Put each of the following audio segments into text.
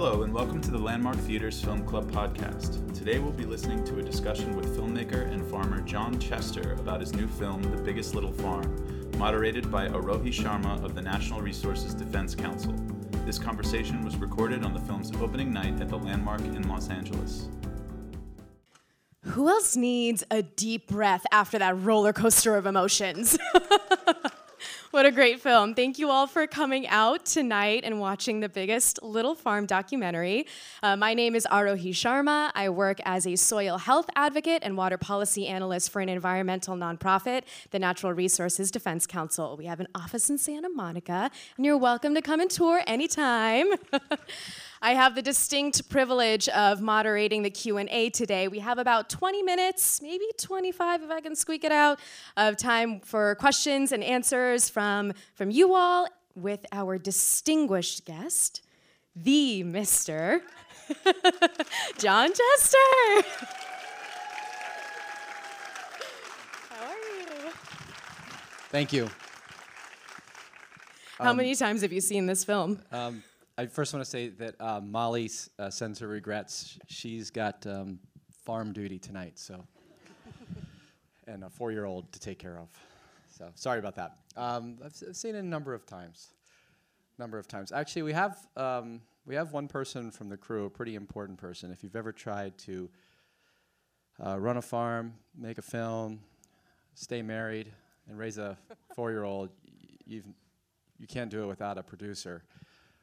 Hello, and welcome to the Landmark Theaters Film Club podcast. Today we'll be listening to a discussion with filmmaker and farmer John Chester about his new film, The Biggest Little Farm, moderated by Arohi Sharma of the National Resources Defense Council. This conversation was recorded on the film's opening night at the Landmark in Los Angeles. Who else needs a deep breath after that roller coaster of emotions? what a great film. Thank you all for coming out tonight and watching the biggest Little Farm documentary. Uh, my name is Arohi Sharma. I work as a soil health advocate and water policy analyst for an environmental nonprofit, the Natural Resources Defense Council. We have an office in Santa Monica, and you're welcome to come and tour anytime. I have the distinct privilege of moderating the Q&A today. We have about 20 minutes, maybe 25 if I can squeak it out, of time for questions and answers from, from you all with our distinguished guest, the Mr. John Chester. How are you? Thank you. How many times have you seen this film? Um, I first want to say that uh, Molly uh, sends her regrets. She's got um, farm duty tonight, so and a four-year-old to take care of. So sorry about that. Um, I've, I've seen it a number of times. Number of times. Actually, we have um, we have one person from the crew, a pretty important person. If you've ever tried to uh, run a farm, make a film, stay married, and raise a four-year-old, you've you can't do it without a producer.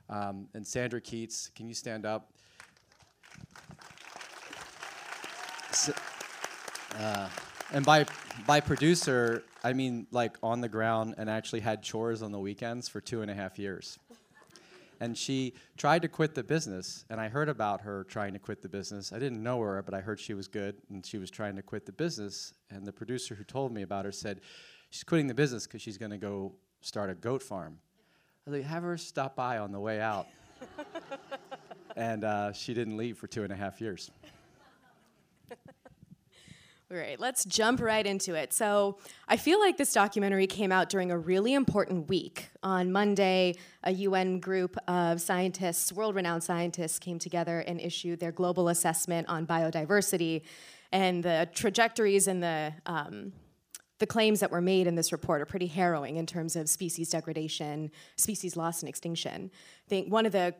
Um, and Sandra Keats, can you stand up? S- uh, and by by producer, I mean like on the ground and actually had chores on the weekends for two and a half years. And she tried to quit the business, and I heard about her trying to quit the business. I didn't know her, but I heard she was good, and she was trying to quit the business. And the producer who told me about her said, she's quitting the business because she's going to go start a goat farm. I was like, have her stop by on the way out. and uh, she didn't leave for two and a half years. All right, let's jump right into it. So, I feel like this documentary came out during a really important week. On Monday, a UN group of scientists, world renowned scientists, came together and issued their global assessment on biodiversity. And the trajectories and the um, the claims that were made in this report are pretty harrowing in terms of species degradation, species loss, and extinction. I think one of the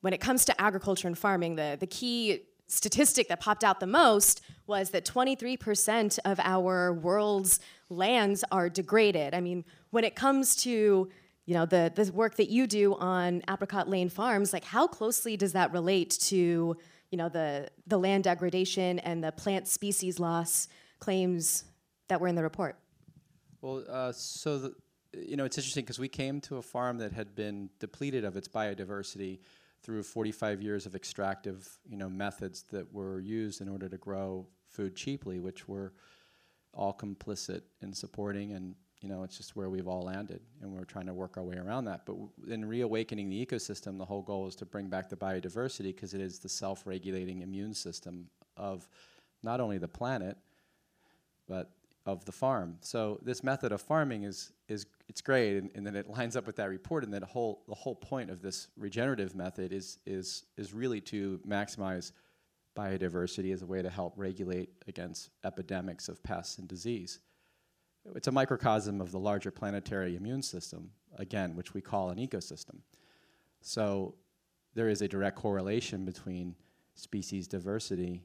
when it comes to agriculture and farming, the, the key statistic that popped out the most was that 23% of our world's lands are degraded. I mean, when it comes to you know the, the work that you do on Apricot Lane Farms, like how closely does that relate to you know the, the land degradation and the plant species loss claims that were in the report? Well, uh, so the, you know, it's interesting because we came to a farm that had been depleted of its biodiversity through 45 years of extractive, you know, methods that were used in order to grow food cheaply, which we're all complicit in supporting, and you know, it's just where we've all landed, and we're trying to work our way around that. But in reawakening the ecosystem, the whole goal is to bring back the biodiversity because it is the self-regulating immune system of not only the planet, but of the farm. So this method of farming is is it's great, and, and then it lines up with that report. And then the whole the whole point of this regenerative method is is is really to maximize biodiversity as a way to help regulate against epidemics of pests and disease. It's a microcosm of the larger planetary immune system, again, which we call an ecosystem. So there is a direct correlation between species diversity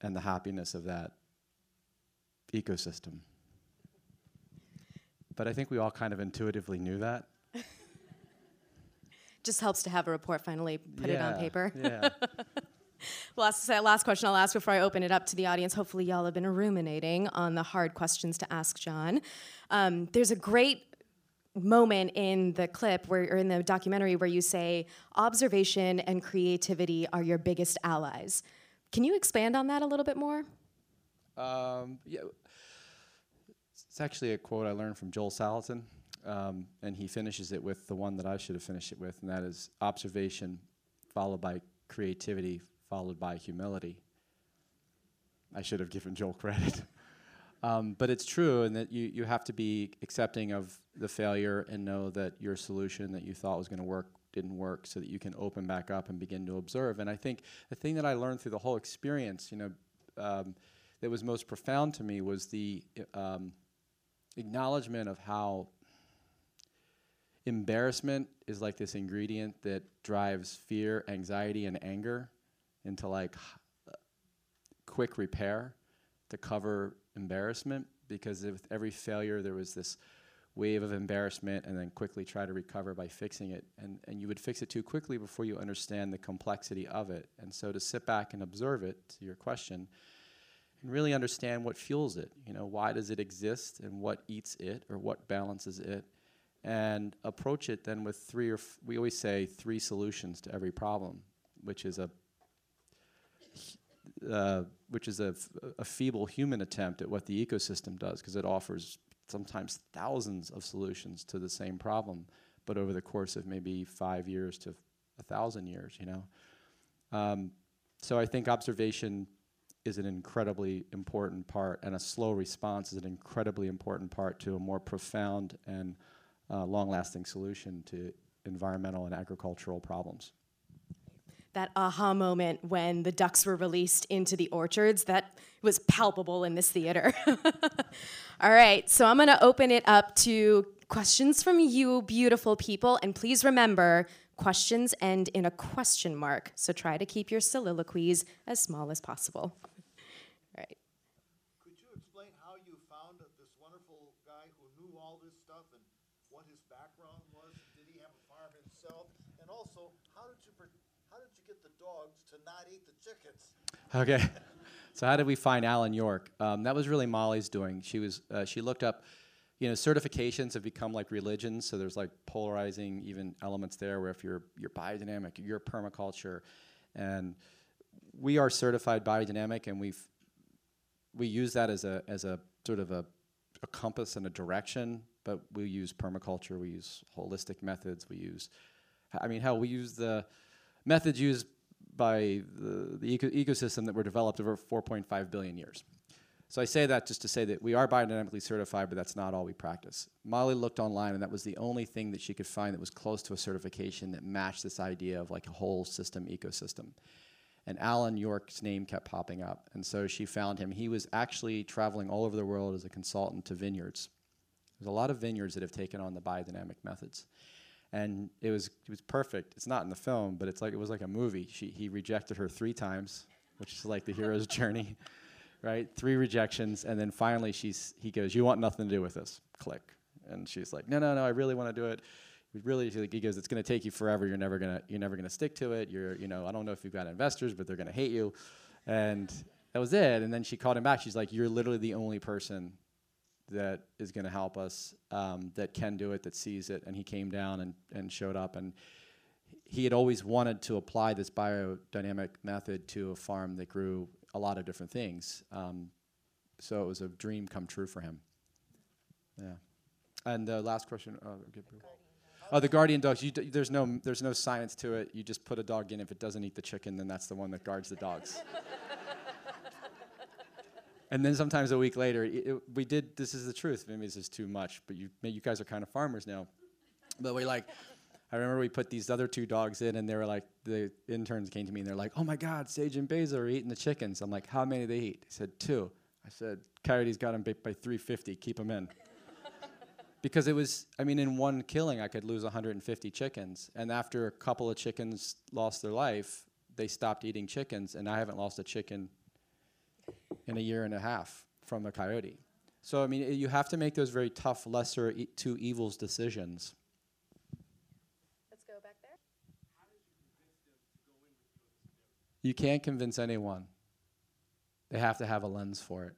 and the happiness of that ecosystem. But I think we all kind of intuitively knew that. Just helps to have a report finally put it on Yeah, paper. Yeah. Last, last question I'll ask before I open it up to the audience. Hopefully, y'all have been ruminating on the hard questions to ask John. Um, there's a great moment in the clip where, or in the documentary where you say observation and creativity are your biggest allies. Can you expand on that a little bit more? Um, yeah. It's actually a quote I learned from Joel Salatin, um, and he finishes it with the one that I should have finished it with, and that is observation followed by creativity followed by humility. I should have given Joel credit. Um, but it's true, and that you, you have to be accepting of the failure and know that your solution that you thought was going to work didn't work so that you can open back up and begin to observe. And I think the thing that I learned through the whole experience, you know, um, that was most profound to me was the um, acknowledgement of how embarrassment is like this ingredient that drives fear, anxiety, and anger into like h- quick repair to cover embarrassment. Because with every failure there was this wave of embarrassment and then quickly try to recover by fixing it. And, and you would fix it too quickly before you understand the complexity of it. And so to sit back and observe it to your question and really understand what fuels it you know why does it exist and what eats it or what balances it and approach it then with three or we always say three solutions to every problem which is a uh, which is a feeble human attempt at what the ecosystem does because it offers sometimes thousands of solutions to the same problem, but over the course of maybe five years to a thousand years, you know. Um, so I think observation is an incredibly important part, and a slow response is an incredibly important part to a more profound and uh, long-lasting solution to environmental and agricultural problems that aha moment when the ducks were released into the orchards that was palpable in this theater. All right, so I'm going to open it up to questions from you, beautiful people. And please remember, questions end in a question mark. So try to keep your soliloquies as small as possible. All right. Could you explain how you found this wonderful guy who knew all this stuff and what his background was? Did he have a farm himself? And also, how did you how did you get the dogs to not eat the chickens? Okay. so how did we find Alan York? Um, that was really Molly's doing. She was uh, she looked up, you know, certifications have become like religions. So there's like polarizing even elements there, where if you're you're biodynamic, you're permaculture, and we are certified biodynamic, and we've we use that as a as a sort of a, a compass and a direction. But we use permaculture, we use holistic methods, we use, I mean, how we use the methods used by the, the eco ecosystem that were developed over 4.5 billion years. So I say that just to say that we are biodynamically certified, but that's not all we practice. Molly looked online, and that was the only thing that she could find that was close to a certification that matched this idea of like a whole system ecosystem. And Alan York's name kept popping up, and so she found him. He was actually traveling all over the world as a consultant to vineyards. There's a lot of vineyards that have taken on the biodynamic methods and it was it was perfect. It's not in the film, but it's like it was like a movie. She he rejected her three times, which is like the hero's journey, right? Three rejections, and then finally she's he goes, "You want nothing to do with this?" Click, and she's like, "No, no, no, I really want to do it." Really, he goes, "It's going to take you forever. You're never gonna you're never gonna stick to it. You're you know I don't know if you've got investors, but they're going to hate you," and that was it. And then she called him back. She's like, "You're literally the only person that is going to help us, um, that can do it, that sees it. And he came down and, and showed up. And he had always wanted to apply this biodynamic method to a farm that grew a lot of different things. Um, so it was a dream come true for him. Yeah. And the last question. Uh, oh, the guardian dogs. D- there's no there's no science to it. You just put a dog in. If it doesn't eat the chicken, then that's the one that guards the dogs. and then sometimes a week later, it, it, we did. This is the truth. Maybe this is too much, but you, you guys are kind of farmers now. But we like, I remember we put these other two dogs in, and they were like, the interns came to me and they're like, "Oh my God, Sage and Beza are eating the chickens." I'm like, "How many do they eat?" He said, two. I said, "Coyote's got them by 350. Keep them in." because it was, I mean, in one killing, I could lose 150 chickens, and after a couple of chickens lost their life, they stopped eating chickens, and I haven't lost a chicken in a year and a half from a coyote. So, I mean, you have to make those very tough, lesser e two evils decisions. Let's go back there. You can't convince anyone. They have to have a lens for it.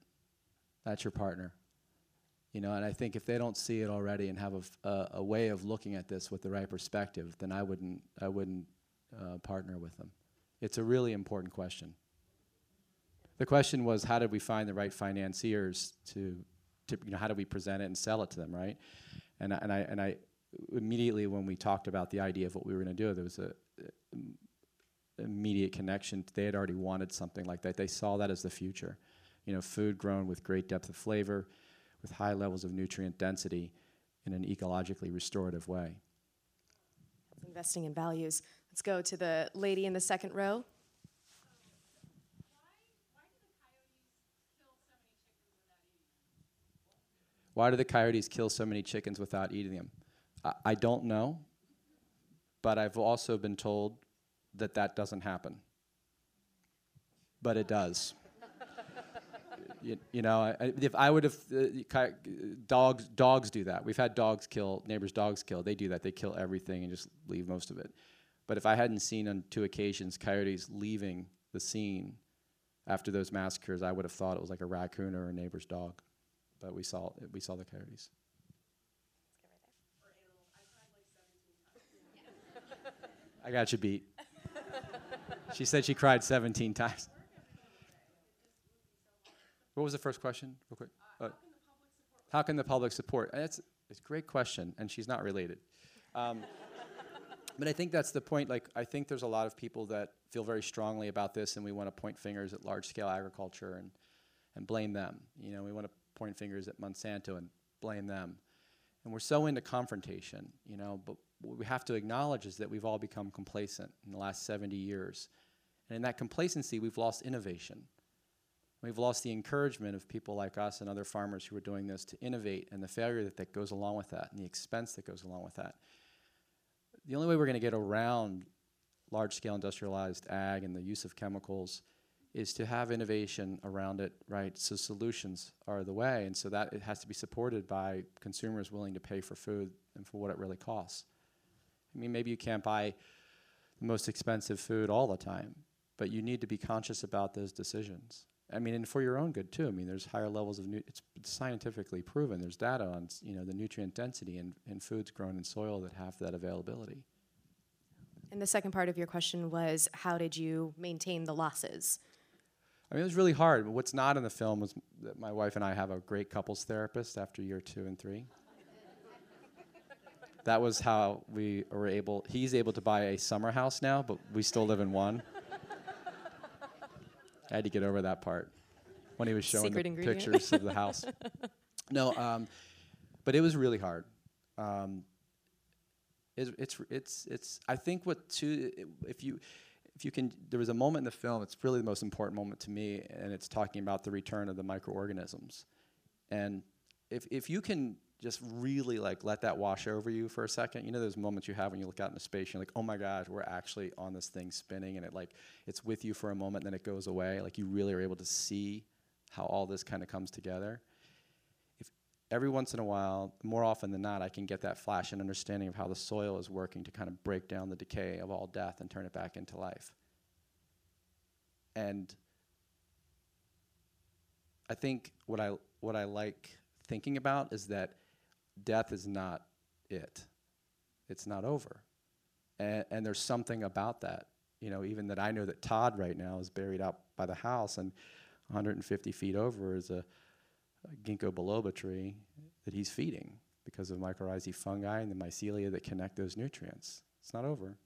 That's your partner. You know, and I think if they don't see it already and have a, a way of looking at this with the right perspective, then I wouldn't, I wouldn't uh, partner with them. It's a really important question the question was how did we find the right financiers to, to you know, how do we present it and sell it to them, right? And, and I, and I immediately when we talked about the idea of what we were going to do, there was a, a immediate connection. They had already wanted something like that. They saw that as the future. You know, food grown with great depth of flavor, with high levels of nutrient density in an ecologically restorative way. Investing in values. Let's go to the lady in the second row. Why do the coyotes kill so many chickens without eating them? I, I don't know, but I've also been told that that doesn't happen. But it does. you, you know, I, if I would have, uh, dogs, dogs do that. We've had dogs kill, neighbors' dogs kill. They do that. They kill everything and just leave most of it. But if I hadn't seen on two occasions coyotes leaving the scene after those massacres, I would have thought it was like a raccoon or a neighbor's dog but we saw we saw the coyotes. I got you beat. She said she cried 17 times. What was the first question, real quick? Uh, how can the public support? That's it's a great question, and she's not related. Um, but I think that's the point. Like, I think there's a lot of people that feel very strongly about this, and we want to point fingers at large-scale agriculture and and blame them. You know, we want to point fingers at Monsanto and blame them. And we're so into confrontation, you know, but what we have to acknowledge is that we've all become complacent in the last 70 years. And in that complacency, we've lost innovation. We've lost the encouragement of people like us and other farmers who are doing this to innovate and the failure that, that goes along with that and the expense that goes along with that. The only way we're going to get around large scale industrialized ag and the use of chemicals is to have innovation around it, right? So solutions are the way, and so that it has to be supported by consumers willing to pay for food and for what it really costs. I mean, maybe you can't buy the most expensive food all the time, but you need to be conscious about those decisions. I mean, and for your own good too. I mean, there's higher levels of nu- it's scientifically proven. There's data on you know the nutrient density in, in foods grown in soil that have that availability. And the second part of your question was, how did you maintain the losses? I mean, it was really hard. What's not in the film was that my wife and I have a great couples therapist after year two and three. That was how we were able. He's able to buy a summer house now, but we still live in one. I had to get over that part when he was showing Secret the pictures of the house. No, um, but it was really hard. Um, it's, it's, it's, it's, I think what too, if you, if you can, there was a moment in the film, it's really the most important moment to me, and it's talking about the return of the microorganisms. And if, if you can just really like let that wash over you for a second, you know those moments you have when you look out into space, you're like, oh my gosh, we're actually on this thing spinning, and it like, it's with you for a moment, then it goes away. Like you really are able to see how all this kind of comes together. If every once in a while, more often than not, I can get that flash and understanding of how the soil is working to kind of break down the decay of all death and turn it back into life. And I think what I what I like thinking about is that death is not it. It's not over. And, and there's something about that. You know, even that I know that Todd right now is buried out by the house and 150 feet over is a, a ginkgo biloba tree that he's feeding because of mycorrhizae fungi and the mycelia that connect those nutrients. It's not over.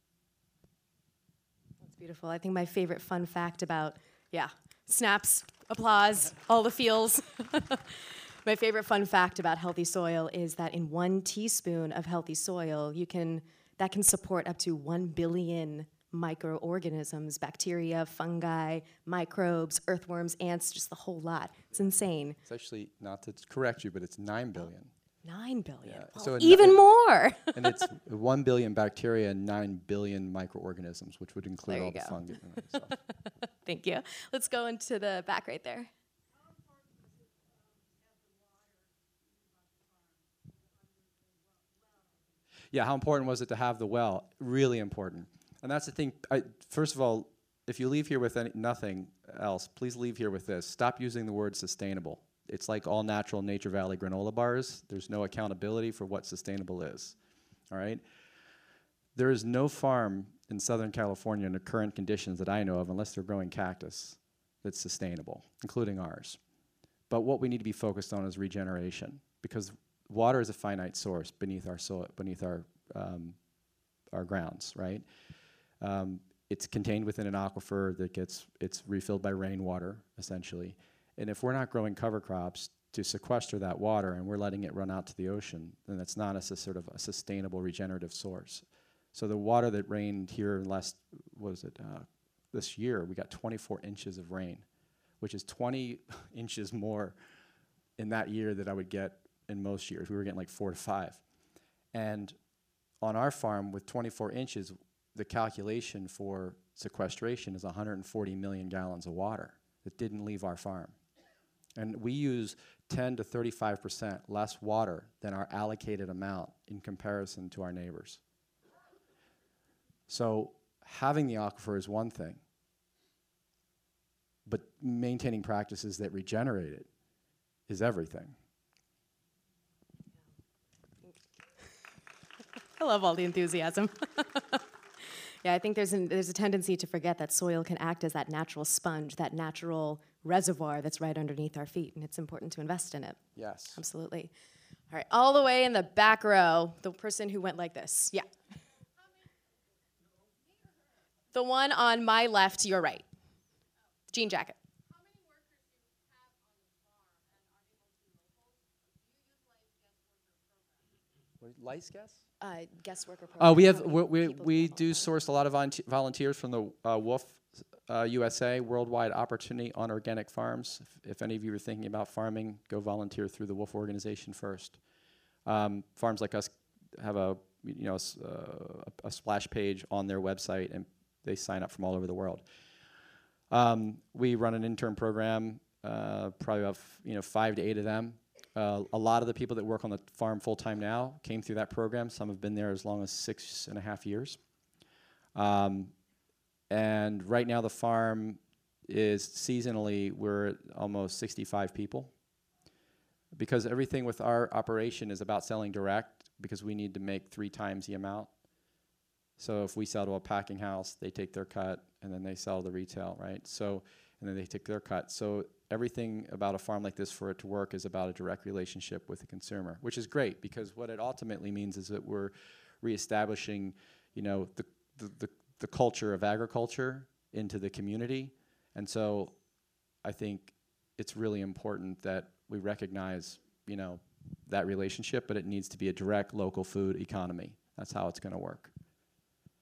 That's beautiful. I think my favorite fun fact about, yeah, snaps, applause, all the feels. my favorite fun fact about healthy soil is that in one teaspoon of healthy soil, you can that can support up to 1 billion microorganisms, bacteria, fungi, microbes, earthworms, ants, just the whole lot. It's insane. It's actually not to correct you, but it's 9 billion. Nine billion. Yeah, Well, so even ni- more. and it's 1 billion bacteria and 9 billion microorganisms, which would include all you the go. fungi. Thank you. Let's go into the back right there. Yeah, how important was it to have the well? Really important. And that's the thing. I, first of all, if you leave here with any, nothing else, please leave here with this. Stop using the word sustainable. It's like all natural Nature Valley granola bars. There's no accountability for what sustainable is. All right? There is no farm in Southern California under current conditions that I know of, unless they're growing cactus, that's sustainable, including ours. But what we need to be focused on is regeneration, because water is a finite source beneath our soil, beneath our um, our grounds, right? Um, it's contained within an aquifer that gets it's refilled by rainwater essentially, and if we're not growing cover crops to sequester that water and we're letting it run out to the ocean, then that's not a sort of a sustainable regenerative source. So the water that rained here last, was it, uh, this year, we got 24 inches of rain, which is 20 inches more in that year that I would get in most years. We were getting like four to five. And on our farm with 24 inches, the calculation for sequestration is 140 million gallons of water that didn't leave our farm. And we use 10 to 35% less water than our allocated amount in comparison to our neighbors. So having the aquifer is one thing, but maintaining practices that regenerate it is everything. I love all the enthusiasm. yeah, I think there's, an, there's a tendency to forget that soil can act as that natural sponge, that natural reservoir that's right underneath our feet, and it's important to invest in it. Yes. Absolutely. All right, all the way in the back row, the person who went like this. Yeah. The one on my left, your right. Jean jacket. Lice guess? Uh, guest worker Uh, we have we we, we do source a lot of volunte- volunteers from the uh, WWOOF uh, USA Worldwide Opportunity on Organic Farms. If, if any of you are thinking about farming, go volunteer through the WWOOF organization first. Um, farms like us have a you know uh, a, a splash page on their website, and they sign up from all over the world. Um, we run an intern program, uh, probably about you know five to eight of them. Uh, a lot of the people that work on the farm full time now came through that program. Some have been there as long as six and a half years. Um, and right now, the farm is seasonally we're almost 65 people because everything with our operation is about selling direct because we need to make three times the amount. So if we sell to a packing house, they take their cut and then they sell to retail, right? So and then they take their cut. So everything about a farm like this for it to work is about a direct relationship with the consumer, which is great because what it ultimately means is that we're reestablishing, you know, the the, the, the culture of agriculture into the community. And so I think it's really important that we recognize, you know, that relationship, but it needs to be a direct local food economy. That's how it's going to work.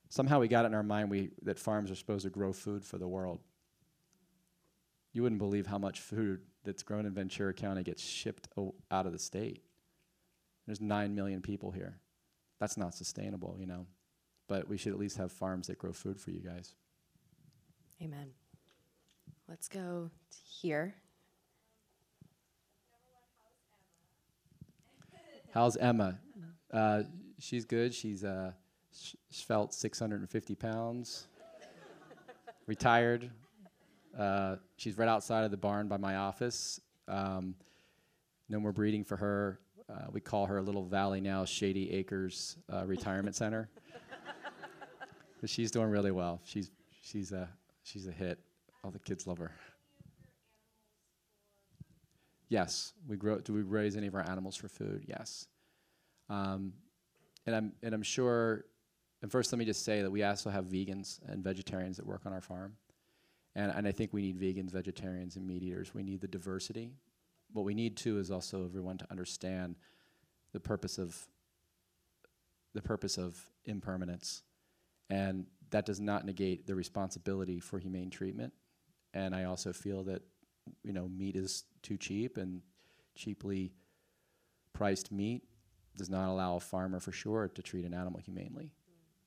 Somehow we got it in our mind we, that farms are supposed to grow food for the world. You wouldn't believe how much food that's grown in Ventura County gets shipped o- out of the state. There's 9 million people here. That's not sustainable, you know. But we should at least have farms that grow food for you guys. Amen. Let's go to here. How's Emma? Uh, she's good. She's uh, sh- felt 650 pounds. Retired. Uh, she's right outside of the barn by my office. Um, no more breeding for her. Uh, we call her a Little Valley now Shady Acres uh, Retirement Center. But she's doing really well. She's she's a she's a hit. All the kids love her. Yes, we grow. Do we raise any of our animals for food? Yes. Um, and I'm and I'm sure. And first, let me just say that we also have vegans and vegetarians that work on our farm, and and I think we need vegans, vegetarians, and meat eaters. We need the diversity. What we need too is also everyone to understand the purpose of the purpose of impermanence, and that does not negate the responsibility for humane treatment. And I also feel that you know meat is too cheap and cheaply priced meat does not allow a farmer for sure to treat an animal humanely.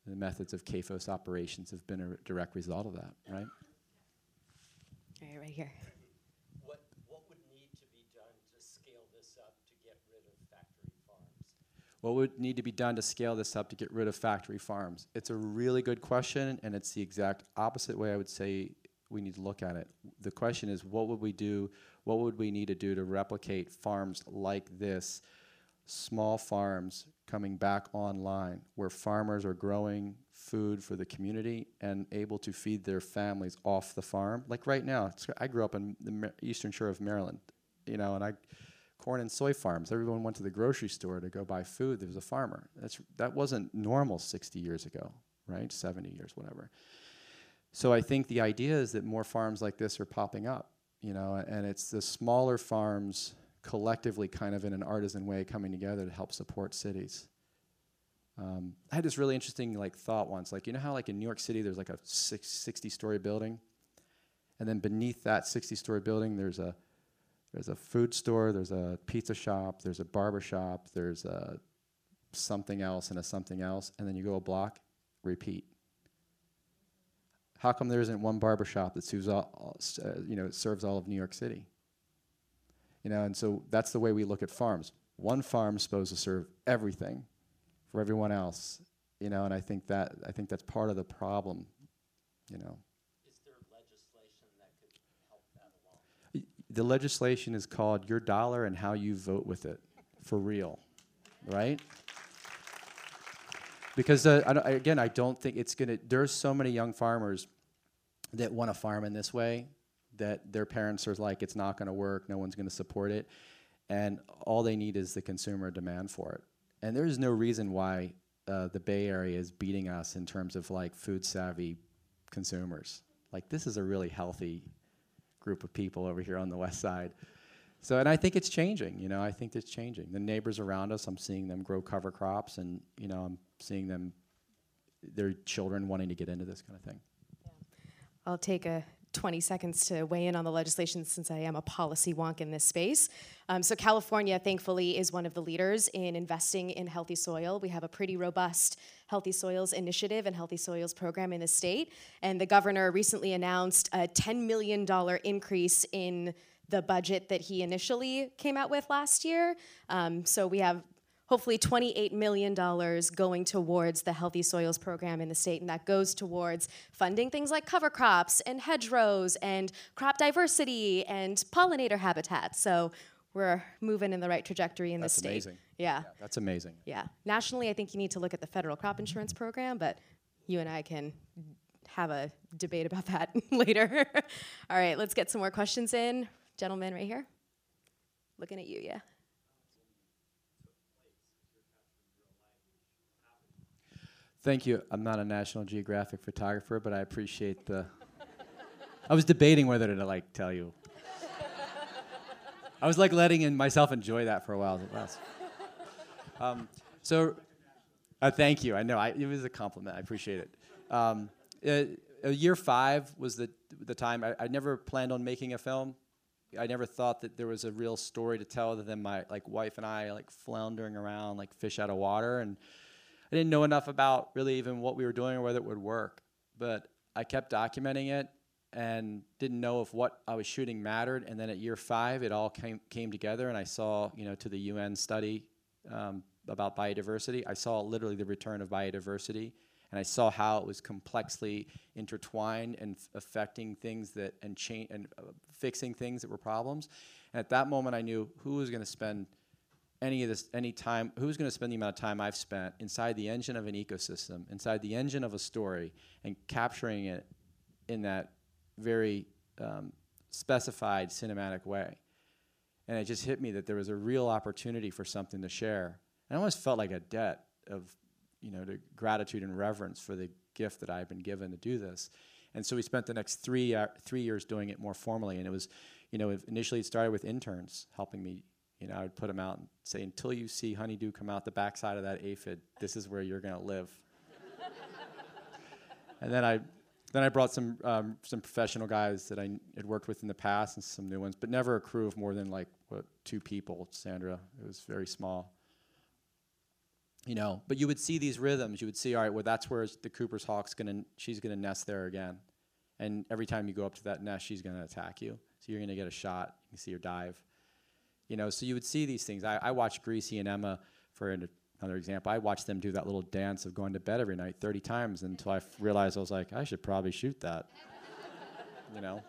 The methods of CAFOS operations have been a direct result of that, right? All right, right here. What, what would need to be done to scale this up to get rid of factory farms? What would need to be done to scale this up to get rid of factory farms? It's a really good question, and it's the exact opposite way I would say we need to look at it. The question is, what would we do? What would we need to do to replicate farms like this, small farms coming back online, where farmers are growing food for the community and able to feed their families off the farm? Like right now, I grew up in the eastern shore of Maryland, you know, and I corn and soy farms. Everyone went to the grocery store to go buy food. There was a farmer. That's that wasn't normal 60 years ago, right? 70 years, whatever. So I think the idea is that more farms like this are popping up, you know, and it's the smaller farms collectively kind of in an artisan way coming together to help support cities. Um, I had this really interesting like thought once, like you know how like in New York City there's like a six, 60 story building, and then beneath that 60 story building there's a there's a food store, there's a pizza shop, there's a barber shop, there's a something else and a something else, and then you go a block, repeat. How come there isn't one barber shop that serves all, uh, you know, serves all of New York City? You know, and so that's the way we look at farms. One farm is supposed to serve everything for everyone else, you know, and I think that I think that's part of the problem, you know. Is there legislation that could help that along? the legislation is called Your Dollar and How You Vote with It, for real, right? Because uh, I don't- again, I don't think it's gonna. There's so many young farmers that want to farm in this way that their parents are like, it's not going to work. No one's going to support it, and all they need is the consumer demand for it. And there's no reason why uh, the Bay Area is beating us in terms of like food savvy consumers. Like this is a really healthy group of people over here on the west side. So, and I think it's changing. You know, I think it's changing. The neighbors around us, I'm seeing them grow cover crops, and you know, I'm seeing them, their children wanting to get into this kind of thing. I'll take a 20 seconds to weigh in on the legislation since I am a policy wonk in this space. Um, so, California, thankfully, is one of the leaders in investing in healthy soil. We have a pretty robust Healthy Soils initiative and Healthy Soils program in the state. And the governor recently announced a $10 million increase in the budget that he initially came out with last year. Um, so, we have hopefully $28 million going towards the Healthy Soils program in the state, and that goes towards funding things like cover crops and hedgerows and crop diversity and pollinator habitats. So we're moving in the right trajectory in the state. amazing. Yeah. That's amazing. Yeah. Nationally, I think you need to look at the federal crop insurance program, but you and I can have a debate about that later. All right, let's get some more questions in. Gentleman right here. Looking at you, yeah. Thank you. I'm not a National Geographic photographer, but I appreciate the. I was debating whether to like tell you. I was like letting in myself enjoy that for a while. Um, so, uh, thank you. I know I, it was a compliment. I appreciate it. Um, uh, uh, year five was the the time. I, I never planned on making a film. I never thought that there was a real story to tell other than my like wife and I like floundering around like fish out of water and. I didn't know enough about really even what we were doing or whether it would work. But I kept documenting it and didn't know if what I was shooting mattered. And then at year five, it all came came together, and I saw you know to the UN study um, about biodiversity. I saw literally the return of biodiversity, and I saw how it was complexly intertwined and affecting things that and change and uh, fixing things that were problems. And at that moment, I knew who was going to spend any of this any time who's going to spend the amount of time i've spent inside the engine of an ecosystem inside the engine of a story and capturing it in that very um, specified cinematic way? And it just hit me that there was a real opportunity for something to share. And i almost felt like a debt of you know to gratitude and reverence for the gift that i've been given to do this. And so we spent the next three uh, three years doing it more formally. And it was you know initially it started with interns helping me you know, I would put them out and say, until you see honeydew come out the backside of that aphid, this is where you're going to live. and then I, then I brought some um, some professional guys that I had worked with in the past and some new ones, but never a crew of more than like what two people. Sandra, it was very small. You know, but you would see these rhythms. You would see, all right, well, that's where the Cooper's hawk's gonna, she's gonna nest there again, and every time you go up to that nest, she's gonna attack you. So you're gonna get a shot. You can see her dive. You know, so you would see these things. I, I watched Greasy and Emma for an, another example. I watched them do that little dance of going to bed every night 30 times until I f- realized I was like, I should probably shoot that. you know?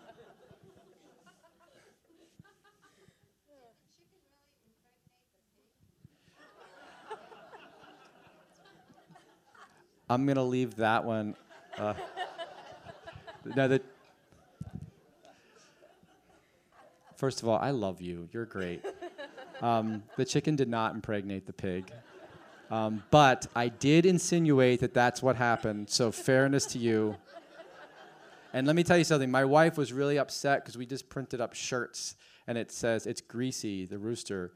I'm gonna leave that one. Uh, no, the, First of all, I love you. You're great. Um, the chicken did not impregnate the pig. Um, but I did insinuate that that's what happened. So, fairness to you. And let me tell you something. My wife was really upset because we just printed up shirts and it says, it's Greasy, the rooster.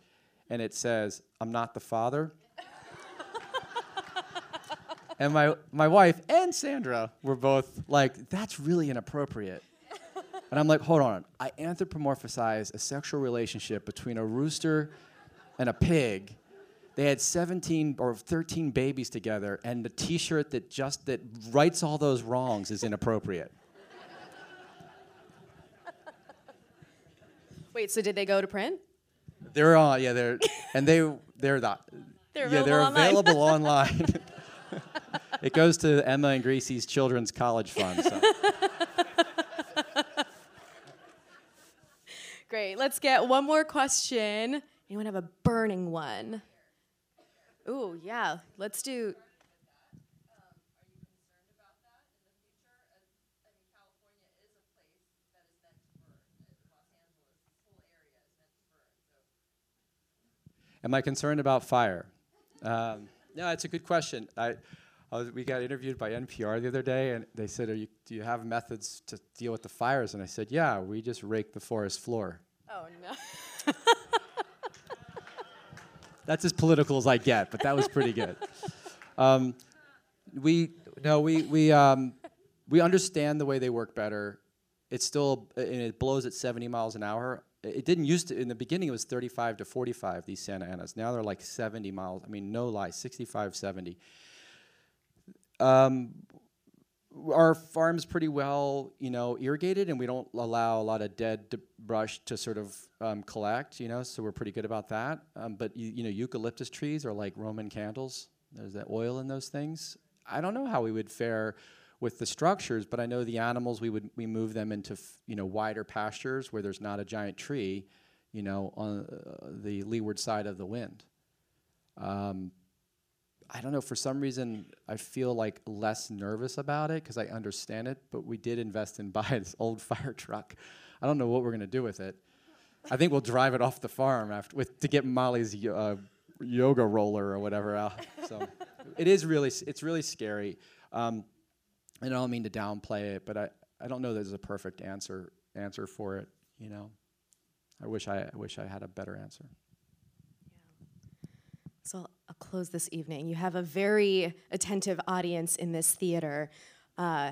And it says, I'm not the father. and my, my wife and Sandra were both like, that's really inappropriate. And I'm like, hold on. I anthropomorphize a sexual relationship between a rooster and a pig. They had 17 or 13 babies together, and the T-shirt that just that rights all those wrongs is inappropriate. Wait, so did they go to print? They're on, yeah, they're and they they're the They're yeah, they're available online. available online. it goes to Emma and Gracie's Children's College Fund. So. Great. Let's get one more question. Anyone have a burning one? Ooh, yeah. Let's do. Am I concerned about fire? Um, no, it's a good question. I, I was, we got interviewed by NPR the other day, and they said, Are you, "Do you have methods to deal with the fires?" And I said, "Yeah, we just rake the forest floor." Oh, no. That's as political as I get, but that was pretty good. Um, we no, we we um, we understand the way they work better. It's still and it blows at 70 miles an hour. It didn't used to in the beginning. It was 35 to 45 these Santa Anas. Now they're like 70 miles. I mean, no lie, 65, 70. Um, our farm's pretty well, you know, irrigated, and we don't allow a lot of dead brush to sort of um, collect, you know. So we're pretty good about that. Um, but you, you know, eucalyptus trees are like Roman candles. There's that oil in those things. I don't know how we would fare with the structures, but I know the animals we would we move them into you know wider pastures where there's not a giant tree, you know, on uh, the leeward side of the wind. Um, I don't know. For some reason, I feel like less nervous about it because I understand it. But we did invest in buy this old fire truck. I don't know what we're gonna do with it. I think we'll drive it off the farm after with to get Molly's uh, yoga roller or whatever out. So it is really it's really scary. Um, and I don't mean to downplay it, but I, I don't know there's a perfect answer answer for it. You know, I wish I, I wish I had a better answer. So I'll, I'll close this evening. You have a very attentive audience in this theater. Uh,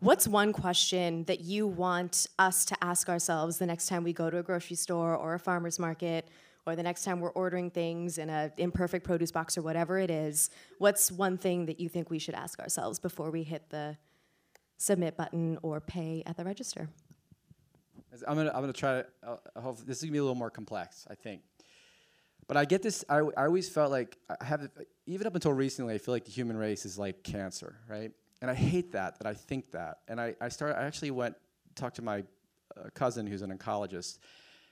what's one question that you want us to ask ourselves the next time we go to a grocery store or a farmer's market or the next time we're ordering things in a imperfect produce box or whatever it is? What's one thing that you think we should ask ourselves before we hit the submit button or pay at the register? I'm gonna I'm gonna try to. Uh, this is gonna be a little more complex. I think. But I get this. I, I always felt like I have even up until recently. I feel like the human race is like cancer, right? And I hate that. That I think that. And I I start. I actually went talked to my uh, cousin who's an oncologist,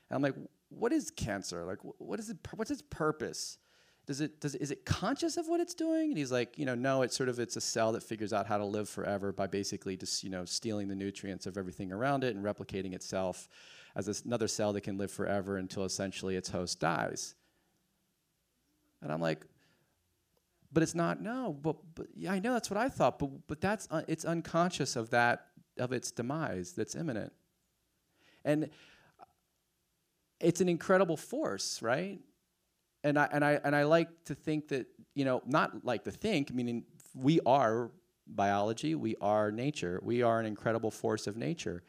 and I'm like, what is cancer? Like, wh- what is it? What's its purpose? Does it does is it conscious of what it's doing? And he's like, you know, no. It's sort of it's a cell that figures out how to live forever by basically just you know stealing the nutrients of everything around it and replicating itself as another cell that can live forever until essentially its host dies. And I'm like, but it's not. No, but, but yeah, I know that's what I thought. But but that's uh, it's unconscious of that of its demise that's imminent. And it's an incredible force, right? And I and I and I like to think that you know not like to think, meaning we are biology, we are nature, we are an incredible force of nature.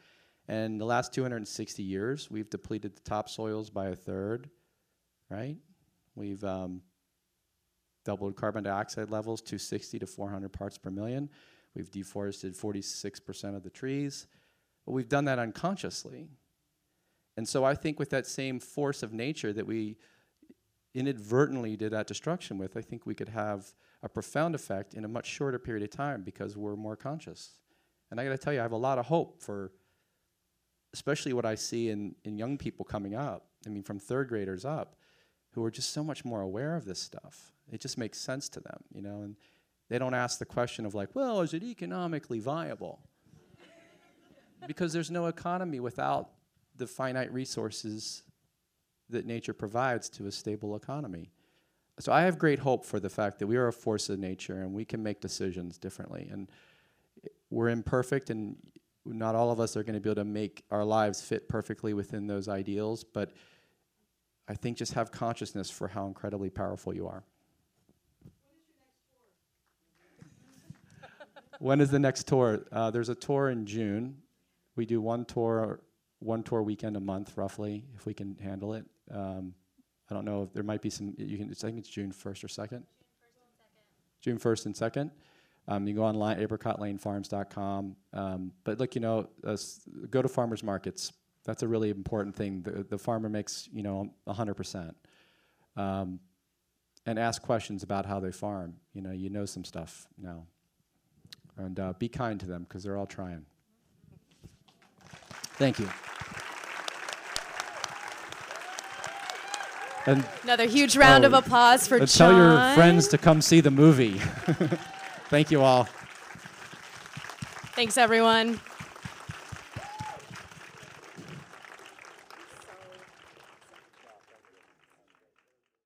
And the last 260 years, we've depleted the topsoils by a third, right? We've um, doubled carbon dioxide levels to 60 to 400 parts per million. We've deforested 46% of the trees. But we've done that unconsciously. And so I think with that same force of nature that we inadvertently did that destruction with, I think we could have a profound effect in a much shorter period of time because we're more conscious. And I got to tell you, I have a lot of hope for, especially what I see in, in young people coming up. I mean, from third graders up, who are just so much more aware of this stuff. It just makes sense to them, you know, and they don't ask the question of like, well, is it economically viable? because there's no economy without the finite resources that nature provides to a stable economy. So I have great hope for the fact that we are a force of nature and we can make decisions differently. And we're imperfect, and not all of us are going to be able to make our lives fit perfectly within those ideals. But I think just have consciousness for how incredibly powerful you are. when is the next tour? Uh, there's a tour in June. We do one tour, one tour weekend a month, roughly, if we can handle it. Um, I don't know if there might be some. You can. I think it's June first or second. June first and second. Um, you go online, apricotlanefarms.com. Um, but look, you know, uh, go to farmers markets. That's a really important thing. The, the farmer makes, you know, 100%. Um, and ask questions about how they farm. You know, you know some stuff now. And uh, be kind to them because they're all trying. Thank you. And Another huge round of Oh, applause for uh, John. tell your friends to come see the movie. Thank you all. Thanks, everyone.